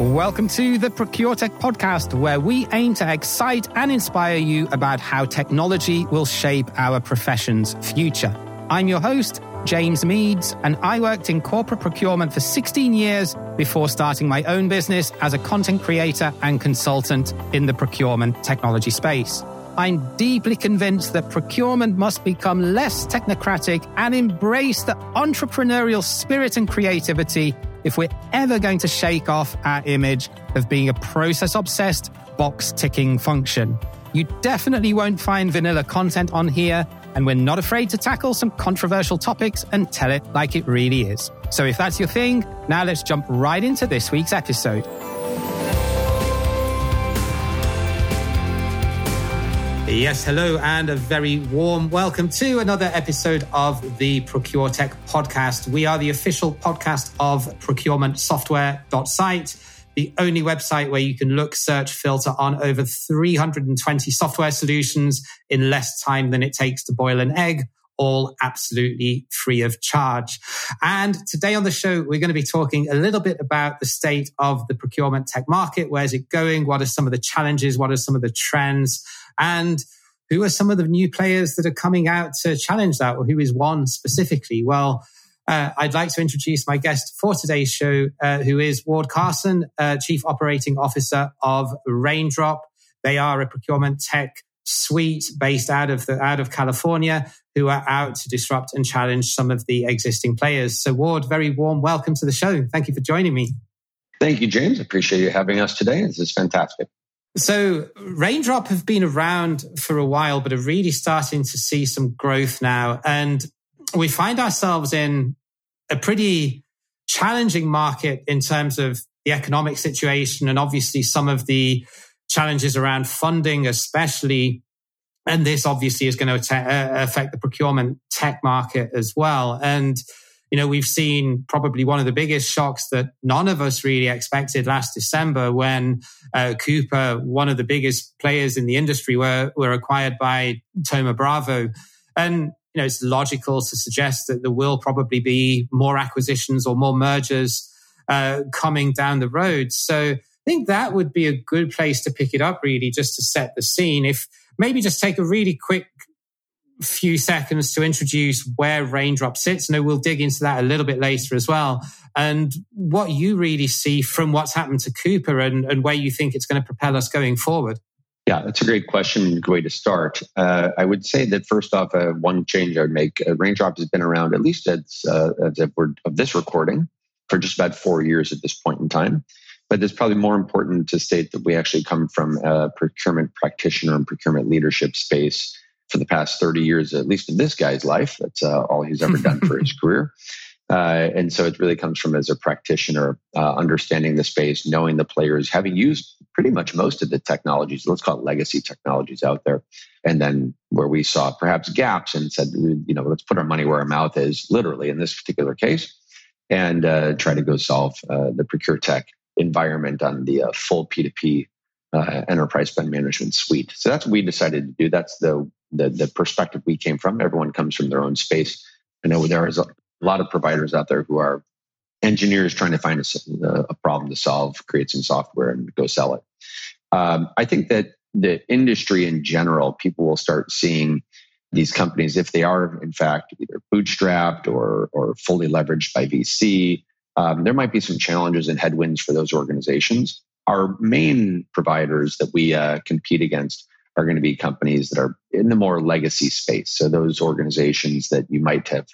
Welcome to the ProcureTech podcast, where we aim to excite and inspire you about how technology will shape our profession's future. I'm your host, James Meads, and I worked in corporate procurement for 16 years before starting my own business as a content creator and consultant in the procurement technology space. I'm deeply convinced that procurement must become less technocratic and embrace the entrepreneurial spirit and creativity if we're ever going to shake off our image of being a process obsessed, box ticking function. You definitely won't find vanilla content on here, and we're not afraid to tackle some controversial topics and tell it like it really is. So if that's your thing, now let's jump right into this week's episode. Yes, hello, and a very warm welcome to another episode of the ProcureTech podcast. We are the official podcast of procurementsoftware.site, the only website where you can look, search, filter on over 320 software solutions in less time than it takes to boil an egg all absolutely free of charge. And today on the show, we're going to be talking a little bit about the state of the procurement tech market. Where's it going? What are some of the challenges? What are some of the trends? And who are some of the new players that are coming out to challenge that, or who is one specifically? Well, uh, I'd like to introduce my guest for today's show, uh, who is Ward Karson, uh, Chief Operating Officer of Raindrop. They are a procurement tech suite based out of the, out of California, who are out to disrupt and challenge some of the existing players. So, Ward, very warm welcome to the show. Thank you for joining me. Thank you, James. Appreciate you having us today. This is fantastic. So Raindrop have been around for a while, but are really starting to see some growth now. And we find ourselves in a pretty challenging market in terms of the economic situation and obviously some of the challenges around funding, especially. And this obviously is going to uh, affect the procurement tech market as well. And you know, we've seen probably one of the biggest shocks that none of us really expected last December when uh, Coupa, one of the biggest players in the industry, were, were acquired by Thoma Bravo. And, you know, it's logical to suggest that there will probably be more acquisitions or more mergers uh, coming down the road. So I think that would be a good place to pick it up, really, just to set the scene. If maybe just take a really quick few seconds to introduce where Raindrop sits. And we'll dig into that a little bit later as well. And what you really see from what's happened to Coupa and, and where you think it's going to propel us going forward. Yeah, that's a great question. Good way to start. Uh, I would say that first off, uh, one change I would make: uh, Raindrop has been around at least as, uh, as of this recording for just about four years at this point in time. But it's probably more important to state that we actually come from a procurement practitioner and procurement leadership space for the past 30 years, at least in this guy's life. That's uh, all he's ever done for his career. Uh, and so it really comes from as a practitioner, uh, understanding the space, knowing the players, having used pretty much most of the technologies, let's call it legacy technologies out there. And then where we saw perhaps gaps and said, you know, let's put our money where our mouth is, literally in this particular case, and uh, try to go solve uh, the procure tech environment on the uh, full P2P uh, enterprise spend management suite. So that's what we decided to do. That's the the, the perspective we came from. Everyone comes from their own space. I know there is a lot of providers out there who are engineers trying to find a, a problem to solve, create some software, and go sell it. Um, I think that the industry in general, people will start seeing these companies if they are in fact either bootstrapped or or fully leveraged by VC. Um, there might be some challenges and headwinds for those organizations. Our main providers that we uh, compete against are going to be companies that are in the more legacy space. So those organizations that you might have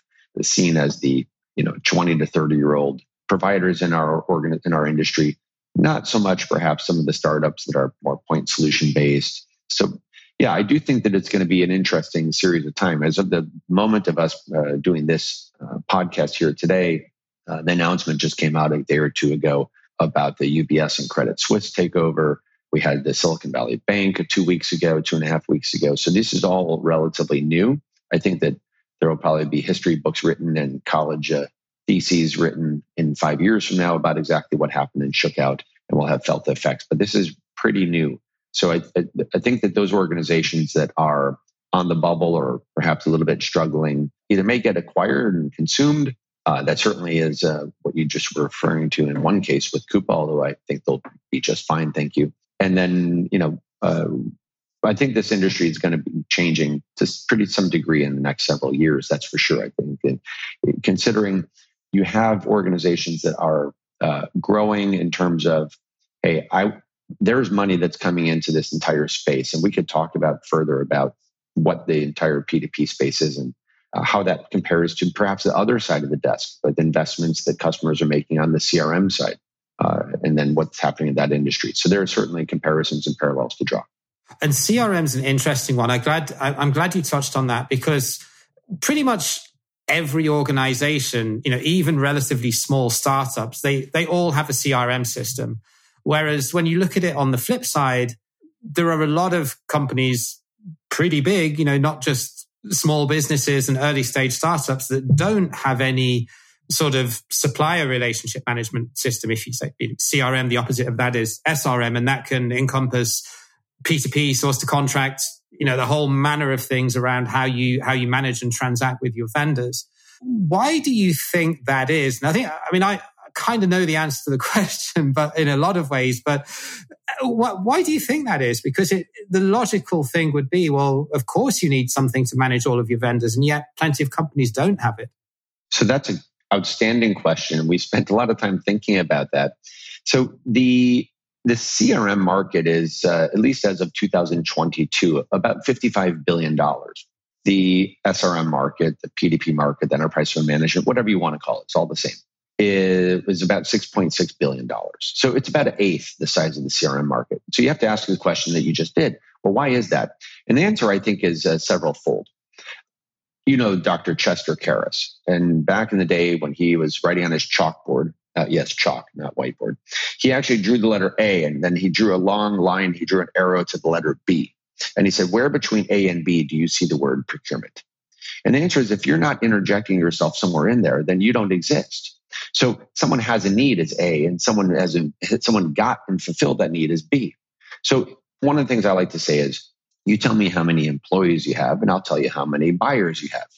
seen as the you know 20 to 30 year old providers in our organ in our industry. Not so much perhaps some of the startups that are more point solution based. So yeah, I do think that it's going to be an interesting series of time. As of the moment of us uh, doing this uh, podcast here today, uh, the announcement just came out a day or two ago about the UBS and Credit Suisse takeover. We had the Silicon Valley Bank two weeks ago, two and a half weeks ago. So this is all relatively new. I think that there will probably be history books written and college uh, theses written in five years from now about exactly what happened and shook out, and we'll have felt the effects. But this is pretty new. So I, I, I think that those organizations that are on the bubble or perhaps a little bit struggling either may get acquired and consumed Uh, that certainly is uh, what you just were referring to in one case with Coupa, although I think they'll be just fine. Thank you. And then, you know, uh, I think this industry is going to be changing to pretty some degree in the next several years. That's for sure. I think, and considering you have organizations that are uh, growing in terms of, hey, I there's money that's coming into this entire space, and we could talk about further about what the entire P2P space is and uh, how that compares to perhaps the other side of the desk, like investments that customers are making on the CRM side, uh, and then what's happening in that industry. So there are certainly comparisons and parallels to draw. And CRM is an interesting one. I'm glad I'm glad you touched on that because pretty much every organization, you know, even relatively small startups, they they all have a CRM system. Whereas when you look at it on the flip side, there are a lot of companies pretty big, you know, not just small businesses and early stage startups that don't have any sort of supplier relationship management system. If you say CRM, the opposite of that is SRM, and that can encompass P2P, source to contract, you know, the whole manner of things around how you, how you manage and transact with your vendors. Why do you think that is? And I think, I mean, I kind of know the answer to the question, but in a lot of ways, but uh, why do you think that is? Because it, the logical thing would be, well, of course you need something to manage all of your vendors, and yet plenty of companies don't have it. So that's an outstanding question. We spent a lot of time thinking about that. So the the CRM market is, uh, at least as of 2022, about $55 billion. The SRM market, the P2P market, the enterprise management, whatever you want to call it, it's all the same. It was about $6.6 billion. So it's about an eighth the size of the CRM market. So you have to ask the question that you just did. Well, why is that? And the answer, I think, is uh, several fold. You know, Dr. Chester Karrass. And back in the day when he was writing on his chalkboard, uh, yes, chalk, not whiteboard. He actually drew the letter A and then he drew a long line. He drew an arrow to the letter B. And he said, Where between A and B do you see the word procurement? And the answer is if you're not interjecting yourself somewhere in there, then you don't exist. So someone has a need is A, and someone has a, someone got and fulfilled that need is B. So one of the things I like to say is, you tell me how many employees you have, and I'll tell you how many buyers you have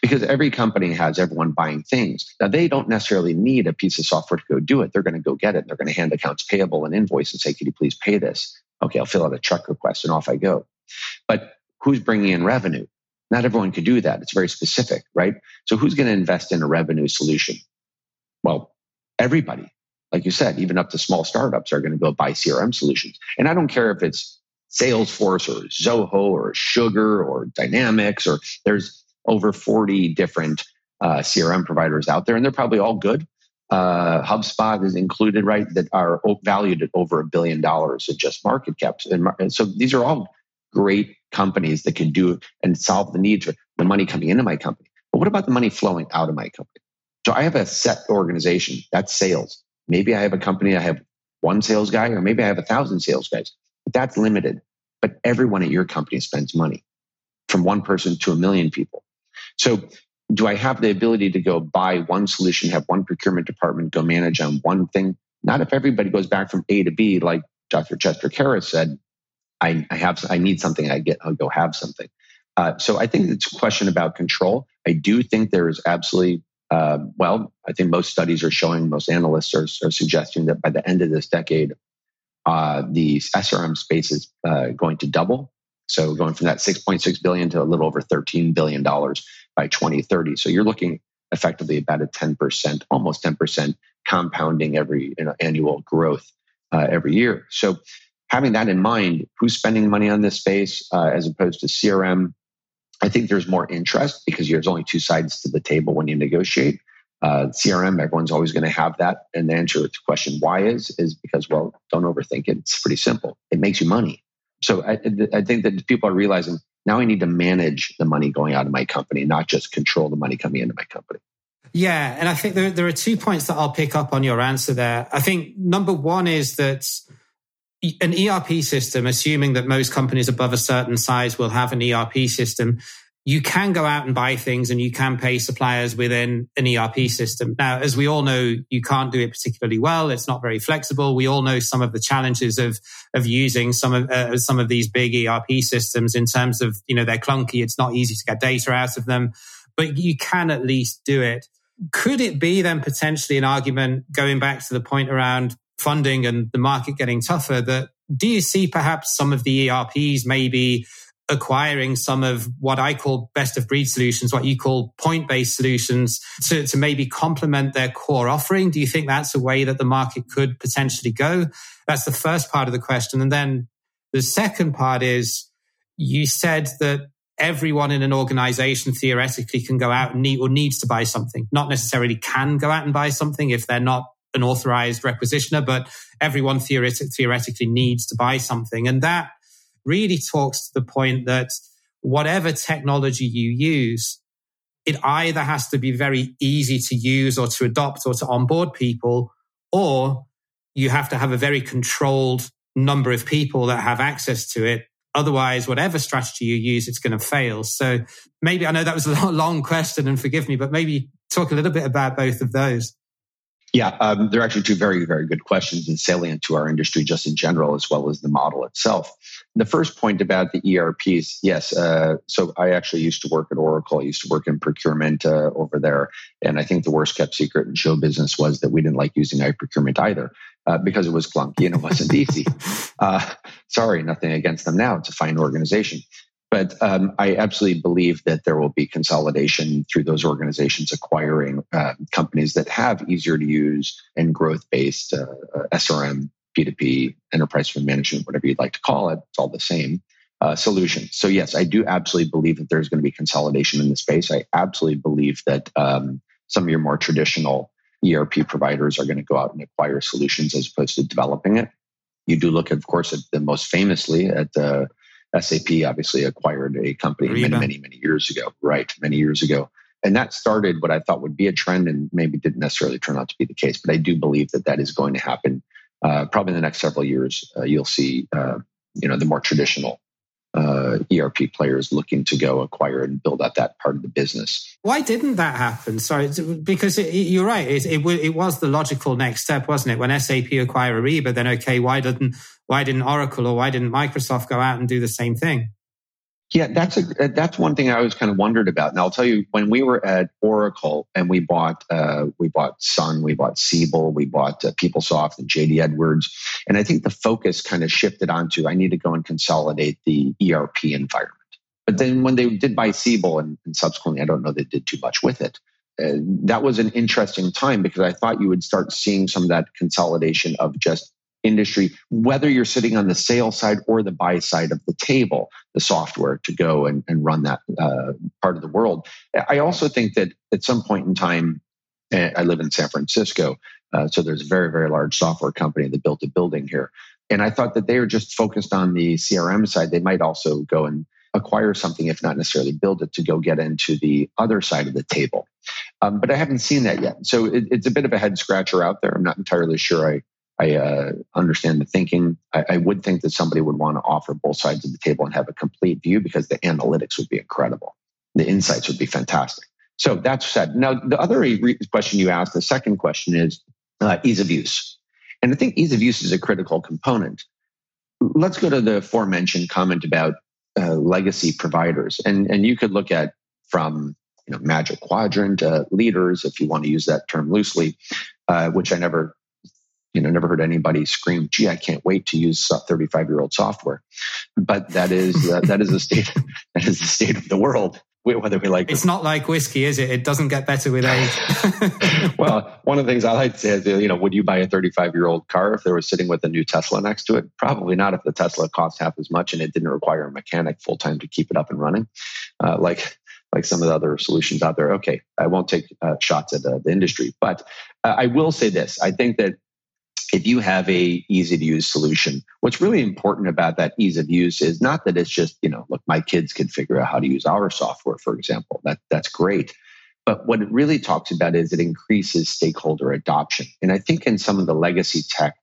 because every company has everyone buying things. Now, they don't necessarily need a piece of software to go do it. They're going to go get it. And They're going to hand accounts payable an invoice and say, Could you please pay this? Okay, I'll fill out a check request and off I go. But who's bringing in revenue? Not everyone could do that. It's very specific, right? So, who's going to invest in a revenue solution? Well, everybody. Like you said, even up to small startups are going to go buy CRM solutions. And I don't care if it's Salesforce or Zoho or Sugar or Dynamics or there's over 40 different uh, CRM providers out there, and they're probably all good. Uh, HubSpot is included, right? That are valued at over a billion dollars in just market caps. And, so these are all great companies that can do and solve the needs for the money coming into my company. But what about the money flowing out of my company? So I have a set organization that's sales. Maybe I have a company, I have one sales guy, or maybe I have a thousand sales guys, that's limited. But everyone at your company spends money from one person to a million people. So do I have the ability to go buy one solution, have one procurement department go manage on one thing? Not if everybody goes back from A to B, like Dr. Chester Karrass said, I, I have, I need something, I get, I'll go have something. Uh, so I think it's a question about control. I do think there is absolutely, uh, well, I think most studies are showing, most analysts are, are suggesting that by the end of this decade, uh, the SRM space is uh, going to double. So going from that 6.6 billion to a little over 13 billion dollars by 2030. So you're looking effectively about a 10%, almost 10% compounding every you know, annual growth uh, every year. So having that in mind, who's spending money on this space uh, as opposed to CRM? I think there's more interest because there's only two sides to the table when you negotiate. Uh, CRM, everyone's always going to have that. And the answer to the question why is, is because, well, don't overthink it. It's pretty simple. It makes you money. So I, I think that people are realizing now I need to manage the money going out of my company, not just control the money coming into my company. Yeah. And I think there, there are two points that I'll pick up on your answer there. I think number one is that an ERP system, assuming that most companies above a certain size will have an ERP system, you can go out and buy things and you can pay suppliers within an ERP system. Now, as we all know, you can't do it particularly well. It's not very flexible. We all know some of the challenges of, of using some of, uh, some of these big ERP systems in terms of, you know, they're clunky. It's not easy to get data out of them, but you can at least do it. Could it be then potentially an argument going back to the point around funding and the market getting tougher that do you see perhaps some of the ERPs maybe acquiring some of what I call best of breed solutions, what you call point based solutions to, to maybe complement their core offering? Do you think that's a way that the market could potentially go? That's the first part of the question. And then the second part is you said that everyone in an organization theoretically can go out and need or needs to buy something, not necessarily can go out and buy something if they're not an authorized requisitioner, but everyone theoretic, theoretically needs to buy something. And that really talks to the point that whatever technology you use, it either has to be very easy to use or to adopt or to onboard people, or you have to have a very controlled number of people that have access to it. Otherwise, whatever strategy you use, it's going to fail. So maybe I know that was a long question and forgive me, but maybe talk a little bit about both of those. Yeah, um, they're actually two very, very good questions and salient to our industry just in general, as well as the model itself. The first point about the ERPs, yes. Uh, so I actually used to work at Oracle. I used to work in procurement uh, over there. And I think the worst kept secret in show business was that we didn't like using iProcurement either uh, because it was clunky and it wasn't easy. Uh, sorry, nothing against them now. It's a fine organization. But um, I absolutely believe that there will be consolidation through those organizations acquiring uh, companies that have easier to use and growth based uh, SRM, P2P, enterprise fund management, whatever you'd like to call it. It's all the same. Uh, solution. So yes, I do absolutely believe that there's going to be consolidation in the space. I absolutely believe that um, some of your more traditional ERP providers are going to go out and acquire solutions as opposed to developing it. You do look, of course, at the most famously at uh, SAP obviously acquired a company Ariba. many, many, many years ago, right? Many years ago. And that started what I thought would be a trend and maybe didn't necessarily turn out to be the case. But I do believe that that is going to happen uh, probably in the next several years. Uh, you'll see, uh, you know, the more traditional uh, ERP players looking to go acquire and build out that part of the business. Why didn't that happen? Sorry, because it, you're right. It, it, it, was the logical next step, wasn't it? When SAP acquired Ariba, then okay, why didn't why didn't Oracle or why didn't Microsoft go out and do the same thing? Yeah, that's a that's one thing I always kind of wondered about. And I'll tell you, when we were at Oracle and we bought uh, we bought Sun, we bought Siebel, we bought uh, PeopleSoft and JD Edwards, and I think the focus kind of shifted onto I need to go and consolidate the ERP environment. But then when they did buy Siebel, and, and subsequently, I don't know they did too much with it. Uh, that was an interesting time because I thought you would start seeing some of that consolidation of just industry, whether you're sitting on the sales side or the buy side of the table, the software to go and, and run that uh, part of the world. I also think that at some point in time, I live in San Francisco, uh, so there's a very, very large software company that built a building here. And I thought that they were just focused on the CRM side. They might also go and acquire something, if not necessarily build it, to go get into the other side of the table. Um, but I haven't seen that yet. So it, it's a bit of a head scratcher out there. I'm not entirely sure I I uh, understand the thinking. I, I, would think that somebody would want to offer both sides of the table and have a complete view because the analytics would be incredible. The insights would be fantastic. So that's said. Now, the other re- question you asked, the second question is uh, ease of use. And I think ease of use is a critical component. Let's go to the aforementioned comment about uh, legacy providers. And, and you could look at from you know, magic quadrant uh, leaders, if you want to use that term loosely, uh, which I never you know, never heard anybody scream, "Gee, I can't wait to use 35 year old software." But that is uh, that is the state that is the state of the world. Whether we like it's not like whiskey, is it? It doesn't get better with age. well, one of the things I like to say is, you know, would you buy a 35 year old car if there was sitting with a new Tesla next to it? Probably not. If the Tesla cost half as much and it didn't require a mechanic full time to keep it up and running, uh, like like some of the other solutions out there. Okay, I won't take uh, shots at uh, the industry, but uh, I will say this: I think that if you have a easy to use solution, what's really important about that ease of use is not that it's just, you know, look, my kids can figure out how to use our software, for example. That that's great. But what it really talks about is it increases stakeholder adoption. And I think in some of the legacy tech,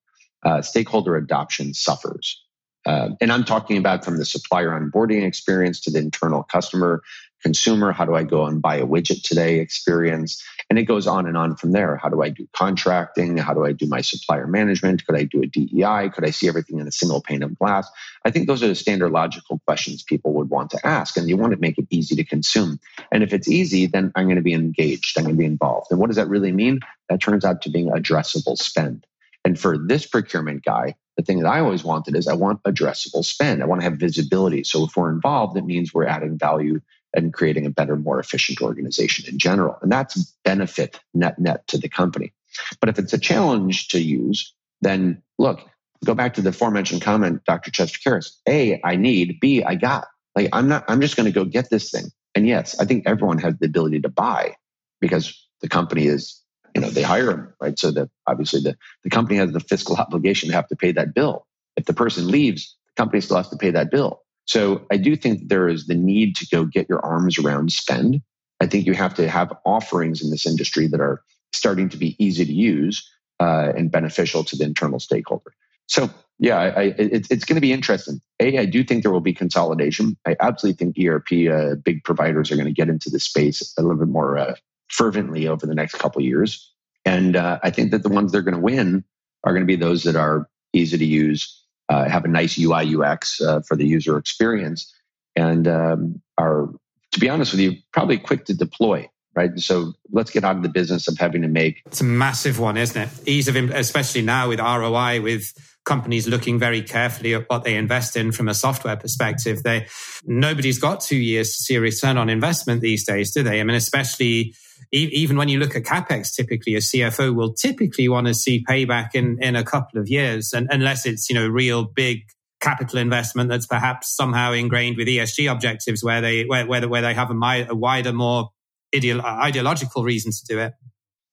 uh, stakeholder adoption suffers. Uh, and I'm talking about from the supplier onboarding experience to the internal customer consumer? How do I go and buy a widget today experience? And it goes on and on from there. How do I do contracting? How do I do my supplier management? Could I do a DEI? Could I see everything in a single pane of glass? I think those are the standard logical questions people would want to ask. And you want to make it easy to consume. And if it's easy, then I'm going to be engaged. I'm going to be involved. And what does that really mean? That turns out to being addressable spend. And for this procurement guy, the thing that I always wanted is I want addressable spend. I want to have visibility. So if we're involved, it means we're adding value and creating a better, more efficient organization in general. And that's benefit net net to the company. But if it's a challenge to use, then look, go back to the aforementioned comment, Dr. Chester Karrass. A, I need. B, I got. Like I'm not, I'm just to go get this thing. And yes, I think everyone has the ability to buy because the company is, you know, they hire them, right? So that obviously the, the company has the fiscal obligation to have to pay that bill. If the person leaves, the company still has to pay that bill. So I do think there is the need to go get your arms around spend. I think you have to have offerings in this industry that are starting to be easy to use uh, and beneficial to the internal stakeholder. So yeah, I, I, it, it's going to be interesting. A, I do think there will be consolidation. I absolutely think ERP uh, big providers are going to get into the space a little bit more uh, fervently over the next couple years, and uh, I think that the ones that are going to win are going to be those that are easy to use, uh, have a nice UI UX uh, for the user experience, and um, are, to be honest with you, probably quick to deploy. Right. So let's get out of the business of having to make. It's a massive one, isn't it? Ease of, especially now with ROI, with companies looking very carefully at what they invest in from a software perspective. They, nobody's got two years to see a return on investment these days, do they? I mean, especially even when you look at capex, typically a CFO will typically want to see payback in, in a couple of years, and unless it's you know real big capital investment that's perhaps somehow ingrained with ESG objectives, where they where where, where they have a, a wider, more ideolo- ideological reason to do it.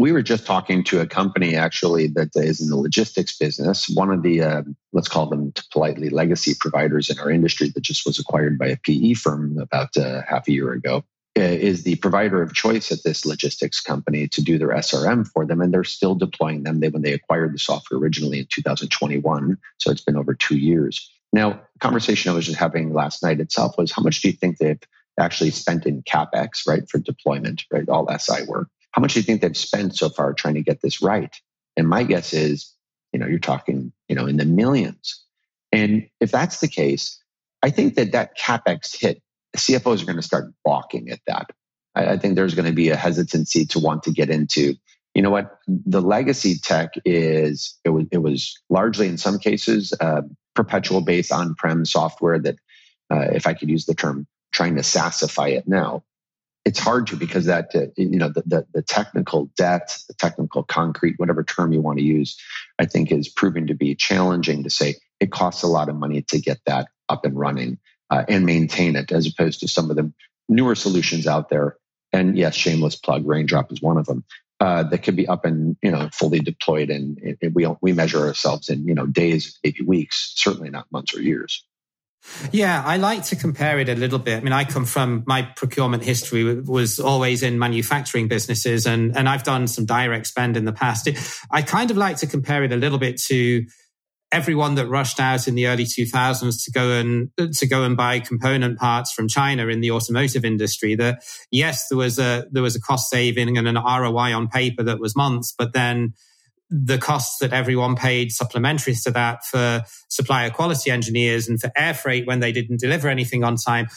We were just talking to a company actually that is in the logistics business. One of the uh, let's call them politely legacy providers in our industry that just was acquired by a PE firm about uh, half a year ago is the provider of choice at this logistics company to do their SRM for them, and they're still deploying them. When they acquired the software originally in 2021, so it's been over two years. Now, conversation I was just having last night itself was how much do you think they've actually spent in capex, right, for deployment, right, all SI work? How much do you think they've spent so far trying to get this right? And my guess is, you know, you're talking, you know, in the millions. And if that's the case, I think that that capex hit CFOs are going to start balking at that. I, I think there's going to be a hesitancy to want to get into. You know what? The legacy tech is it was it was largely in some cases uh, perpetual based on-prem software that, uh, if I could use the term, trying to SaaSify it now. It's hard to because that uh, you know the, the, the technical debt, the technical concrete, whatever term you want to use, I think is proving to be challenging to say. It costs a lot of money to get that up and running uh, and maintain it as opposed to some of the newer solutions out there. And yes, shameless plug, Raindrop is one of them. Uh, that could be up and you know fully deployed, and, and we we measure ourselves in you know days, maybe weeks, certainly not months or years. Yeah, I like to compare it a little bit. I mean, I come from my procurement history was always in manufacturing businesses, and and I've done some direct spend in the past. I kind of like to compare it a little bit to everyone that rushed out in the early 2000s to go and to go and buy component parts from China in the automotive industry that yes there was a there was a cost saving and an ROI on paper that was months but then the costs that everyone paid supplementary to that for supplier quality engineers and for air freight when they didn't deliver anything on time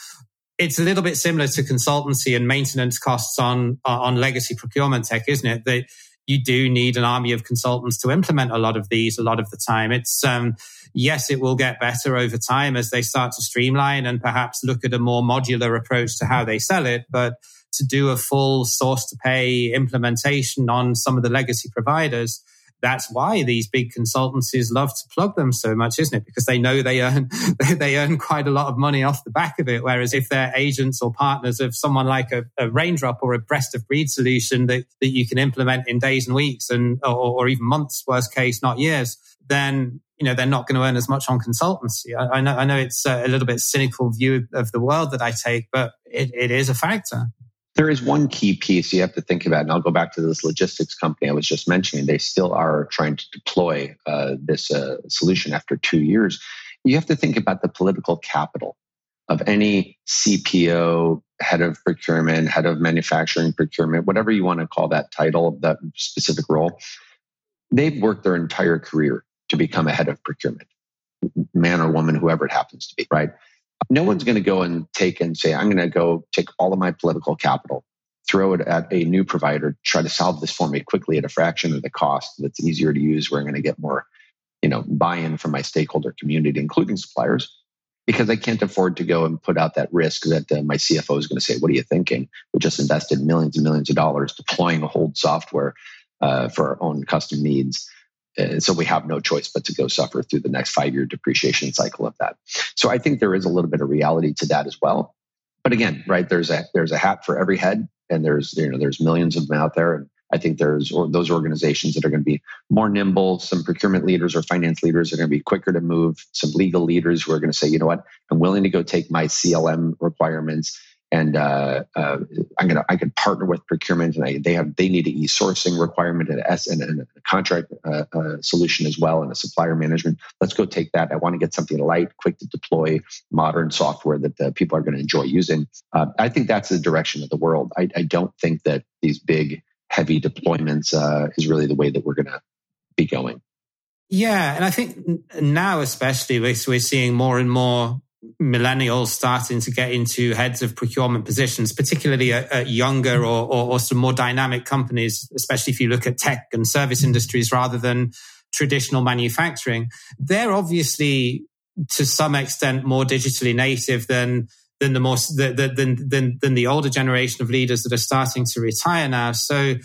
it's a little bit similar to consultancy and maintenance costs on on legacy procurement tech isn't it? That you do need an army of consultants to implement a lot of these a lot of the time. It's, um, yes, it will get better over time as they start to streamline and perhaps look at a more modular approach to how they sell it. But to do a full source to pay implementation on some of the legacy providers, that's why these big consultancies love to plug them so much, isn't it? Because they know they earn they earn quite a lot of money off the back of it. Whereas if they're agents or partners of someone like a, a Raindrop or a best of breed solution that, that you can implement in days and weeks and or, or even months, worst case, not years, then you know they're not going to earn as much on consultancy. I, I know I know it's a little bit cynical view of the world that I take, but it, it is a factor. There is one key piece you have to think about, and I'll go back to this logistics company I was just mentioning. They still are trying to deploy uh, this uh, solution after two years. You have to think about the political capital of any CPO, head of procurement, head of manufacturing procurement, whatever you want to call that title, that specific role, they've worked their entire career to become a head of procurement, man or woman, whoever it happens to be, right? No one's going to go and take and say, I'm going to go take all of my political capital, throw it at a new provider, try to solve this for me quickly at a fraction of the cost that's easier to use, where I'm going to get more, you know, buy-in from my stakeholder community, including suppliers because I can't afford to go and put out that risk that uh, my CFO is going to say, "What are you thinking?" We just invested millions and millions of dollars deploying a hold software uh, for our own custom needs. Uh, so we have no choice but to go suffer through the next five year depreciation cycle of that. So I think there is a little bit of reality to that as well. But again, right there's a there's a hat for every head, and there's you know there's millions of them out there, and I think there's or those organizations that are going to be more nimble. Some procurement leaders or finance leaders are going to be quicker to move. Some legal leaders who are going to say, you know what, I'm willing to go take my CLM requirements and uh, uh, I'm gonna I can partner with procurement, and I, they have they need an e-sourcing requirement and and a contract uh, uh, solution as well, and a supplier management. Let's go take that. I want to get something light, quick to deploy, modern software that the people are going to enjoy using. Uh, I think that's the direction of the world. I, I don't think that these big heavy deployments uh, is really the way that we're going to be going. Yeah, and I think now especially we're, we're seeing more and more millennials starting to get into heads of procurement positions, particularly at, at younger or, or, or, some more dynamic companies, especially if you look at tech and service industries rather than traditional manufacturing. They're obviously to some extent more digitally native than than the more than than than the older generation of leaders that are starting to retire now. So,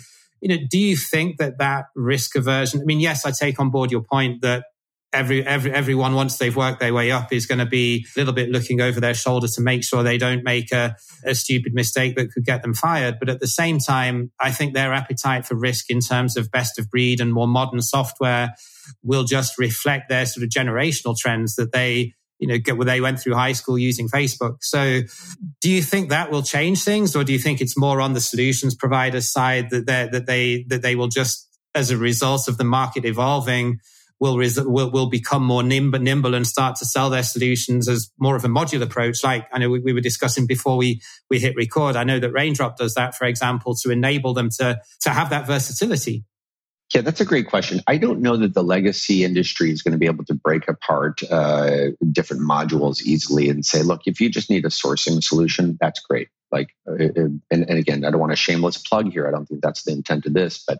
you know, do you think that that risk aversion? I mean, yes, I take on board your point that every every everyone once they've worked their way up is going to be a little bit looking over their shoulder to make sure they don't make a, a stupid mistake that could get them fired. But at the same time, I think their appetite for risk in terms of best of breed and more modern software will just reflect their sort of generational trends that they you know, get, where they went through high school using Facebook. So do you think that will change things or do you think it's more on the solutions provider side that that they, that they will just, as a result of the market evolving, will, res- will, will become more nimble, nimble and start to sell their solutions as more of a modular approach. Like I know we, we were discussing before we, we hit record. I know that Raindrop does that, for example, to enable them to, to have that versatility. Yeah, that's a great question. I don't know that the legacy industry is going to be able to break apart uh, different modules easily and say, look, if you just need a sourcing solution, that's great. Like, uh, uh, and, and again, I don't want a shameless plug here. I don't think that's the intent of this, but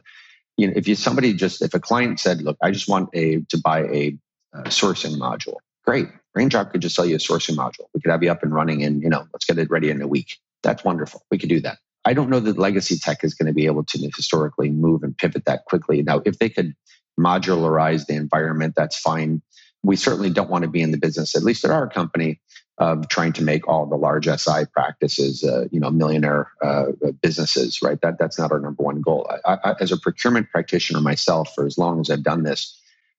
you know, if you somebody just if a client said, look, I just want a to buy a, a sourcing module, great. Raindrop could just sell you a sourcing module. We could have you up and running, and you know, let's get it ready in a week. That's wonderful. We could do that. I don't know that legacy tech is going to be able to historically move and pivot that quickly. Now, if they could modularize the environment, that's fine. We certainly don't want to be in the business, at least at our company, of trying to make all the large SI practices, uh, you know, millionaire uh, businesses, right? That that's not our number one goal. I, I, as a procurement practitioner myself, for as long as I've done this,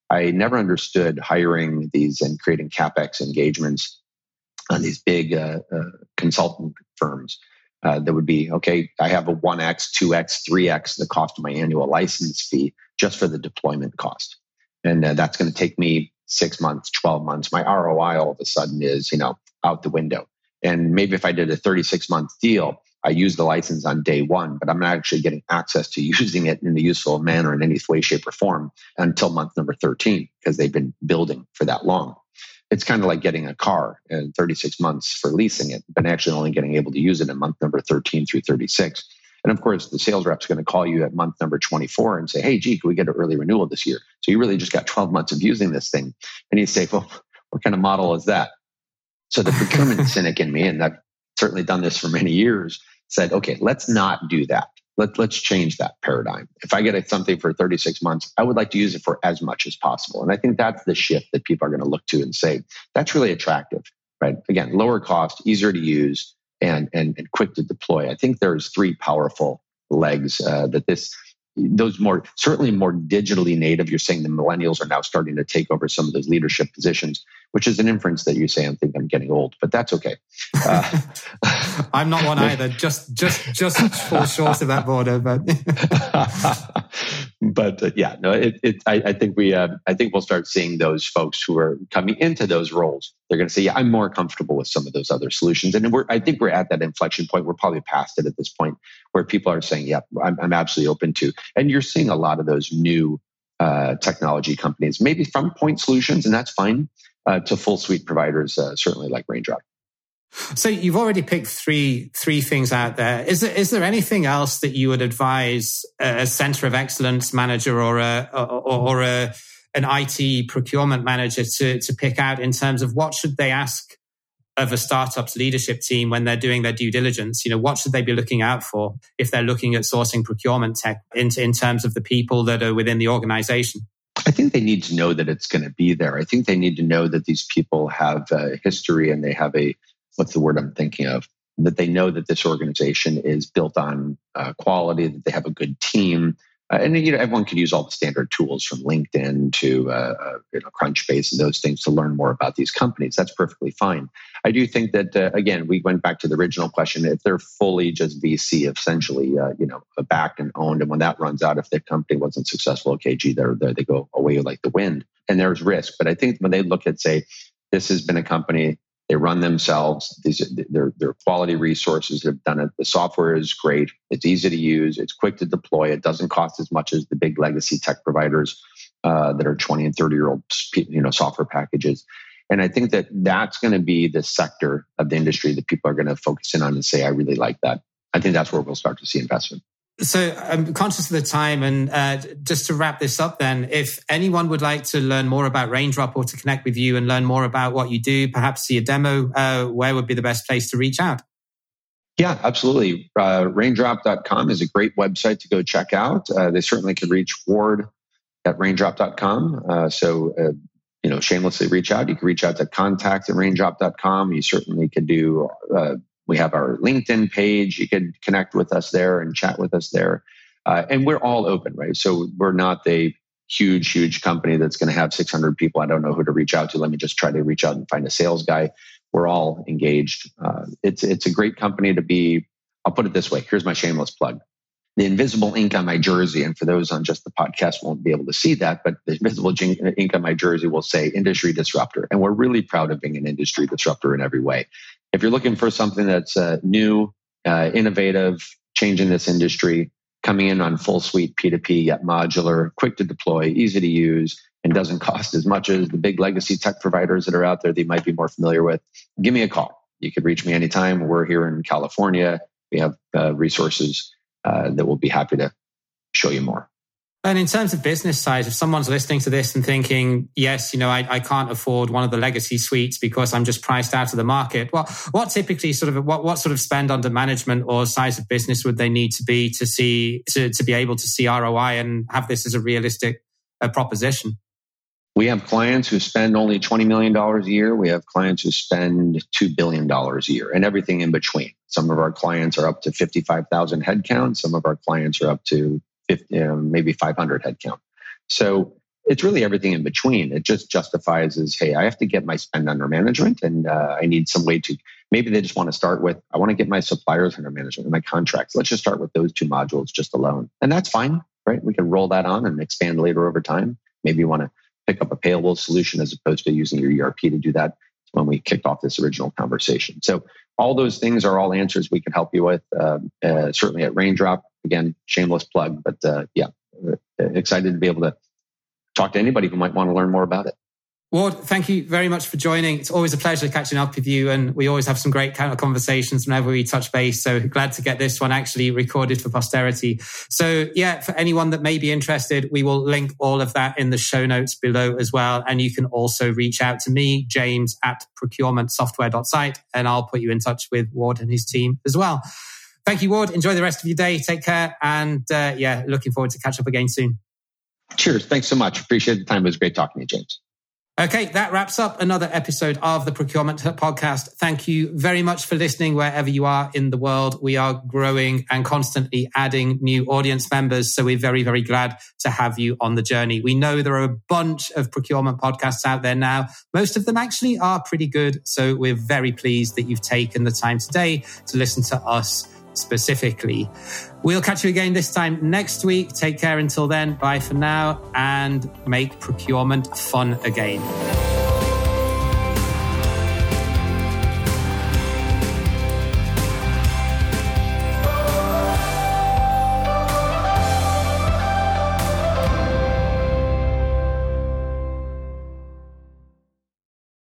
I never understood hiring these and creating capex engagements on these big uh, uh consultant firms uh, that would be okay. I have a 1x, 2x, 3x the cost of my annual license fee just for the deployment cost. And uh, that's going to take me six months, 12 months. My ROI all of a sudden is, you know, out the window. And maybe if I did a 36 month deal, I use the license on day one, but I'm not actually getting access to using it in a useful manner in any way, shape, or form until month number 13 because they've been building for that long it's kind of like getting a car in 36 months for leasing it, but actually only getting able to use it in month number 13 through 36. And of course, the sales rep's going to call you at month number 24 and say, Hey, gee, can we get an early renewal this year? So you really just got 12 months of using this thing. And you say, Well, what kind of model is that? So the procurement cynic in me, and I've certainly done this for many years, said, Okay, let's not do that. Let, let's change that paradigm. If I get something for 36 months, I would like to use it for as much as possible. And I think that's the shift that people are going to look to and say, that's really attractive, right? Again, lower cost, easier to use, and, and, and quick to deploy. I think there's three powerful legs uh, that this those more certainly more digitally native you're saying the millennials are now starting to take over some of those leadership positions which is an inference that you say I think I'm getting old, but that's okay. Uh, I'm not one either. Just just just fall short of that border, but but uh, yeah, no, it, it I, I, think we uh, I think we'll start seeing those folks who are coming into those roles. They're going to say, yeah, I'm more comfortable with some of those other solutions, and we're I think we're at that inflection point. We're probably past it at this point where people are saying, yeah, I'm, I'm absolutely open to, and you're seeing a lot of those new uh, technology companies, maybe from point solutions, and that's fine, uh, to full suite providers, uh, certainly like Raindrop. So you've already picked three three things out there. Is there is there anything else that you would advise a center of excellence manager or a or, or a an IT procurement manager to to pick out in terms of what should they ask of a startup's leadership team when they're doing their due diligence? You know, what should they be looking out for if they're looking at sourcing procurement tech in, in terms of the people that are within the organization? I think they need to know that it's going to be there. I think they need to know that these people have a history and they have a what's the word I'm thinking of? That they know that this organization is built on uh, quality, that they have a good team. Uh, and you know, everyone can use all the standard tools from LinkedIn to uh, uh, you know, Crunchbase and those things to learn more about these companies. That's perfectly fine. I do think that uh, again, we went back to the original question: if they're fully just VC, essentially, uh, you know, backed and owned, and when that runs out, if the company wasn't successful, okay, gee, they're, they're, they go away like the wind, and there's risk. But I think when they look at say, this has been a company they run themselves. These their their quality resources that have done it. The software is great. It's easy to use. It's quick to deploy. It doesn't cost as much as the big legacy tech providers uh, that are 20 and 30 year old you know software packages. And I think that that's going to be the sector of the industry that people are going to focus in on and say, I really like that. I think that's where we'll start to see investment. So I'm conscious of the time, and uh, just to wrap this up, then, if anyone would like to learn more about Raindrop or to connect with you and learn more about what you do, perhaps see a demo, uh, where would be the best place to reach out? Yeah, absolutely. Uh, raindrop.com is a great website to go check out. Uh, they certainly could reach Ward at raindrop.com. Uh, so, uh, you know, shamelessly reach out. You can reach out to contact at raindrop.com. You certainly could do we have our LinkedIn page. You can connect with us there and chat with us there. Uh, and we're all open, right? So we're not a huge, huge company that's going to have 600 people. I don't know who to reach out to. Let me just try to reach out and find a sales guy. We're all engaged. Uh, it's it's a great company to be. I'll put it this way. Here's my shameless plug. The invisible ink on my jersey, and for those on just the podcast won't be able to see that, but the invisible ink on my jersey will say industry disruptor. And we're really proud of being an industry disruptor in every way if you're looking for something that's uh, new, uh, innovative, changing this industry, coming in on full suite P2P, yet modular, quick to deploy, easy to use, and doesn't cost as much as the big legacy tech providers that are out there that you might be more familiar with, give me a call. You can reach me anytime. We're here in California. We have uh, resources uh, that will be happy to show you more. And in terms of business size, if someone's listening to this and thinking, yes, you know, I, I, can't afford one of the legacy suites because I'm just priced out of the market. Well, what typically sort of what, what sort of spend under management or size of business would they need to be to see to, to be able to see ROI and have this as a realistic uh, proposition? We have clients who spend only $20 million a year. We have clients who spend $2 billion a year and everything in between. Some of our clients are up to 55,000 headcount. Some of our clients are up to 50, um, maybe 500 headcount. So it's really everything in between. It just justifies as, hey, I have to get my spend under management and uh, I need some way to, maybe they just want to start with, I want to get my suppliers under management and my contracts. Let's just start with those two modules just alone. And that's fine, right? We can roll that on and expand later over time. Maybe you want to pick up a payable solution as opposed to using your ERP to do that when we kicked off this original conversation. So all those things are all answers we can help you with. Uh, uh, certainly at Raindrop, again, shameless plug, but uh, yeah, uh, excited to be able to talk to anybody who might want to learn more about it. Ward, thank you very much for joining. It's always a pleasure catching up with you, and we always have some great kind of conversations whenever we touch base. So glad to get this one actually recorded for posterity. So yeah, for anyone that may be interested, we will link all of that in the show notes below as well. And you can also reach out to me, James at procurementsoftware.site, and I'll put you in touch with Ward and his team as well. Thank you, Ward. Enjoy the rest of your day. Take care. And uh, yeah, looking forward to catch up again soon. Cheers. Thanks so much. Appreciate the time. It was great talking to you, James. Okay, that wraps up another episode of the ProcureTech Podcast. Thank you very much for listening wherever you are in the world. We are growing and constantly adding new audience members. So we're very, very glad to have you on the journey. We know there are a bunch of procurement podcasts out there now. Most of them actually are pretty good. So we're very pleased that you've taken the time today to listen to us specifically. We'll catch you again this time next week. Take care until then. Bye for now and make procurement fun again.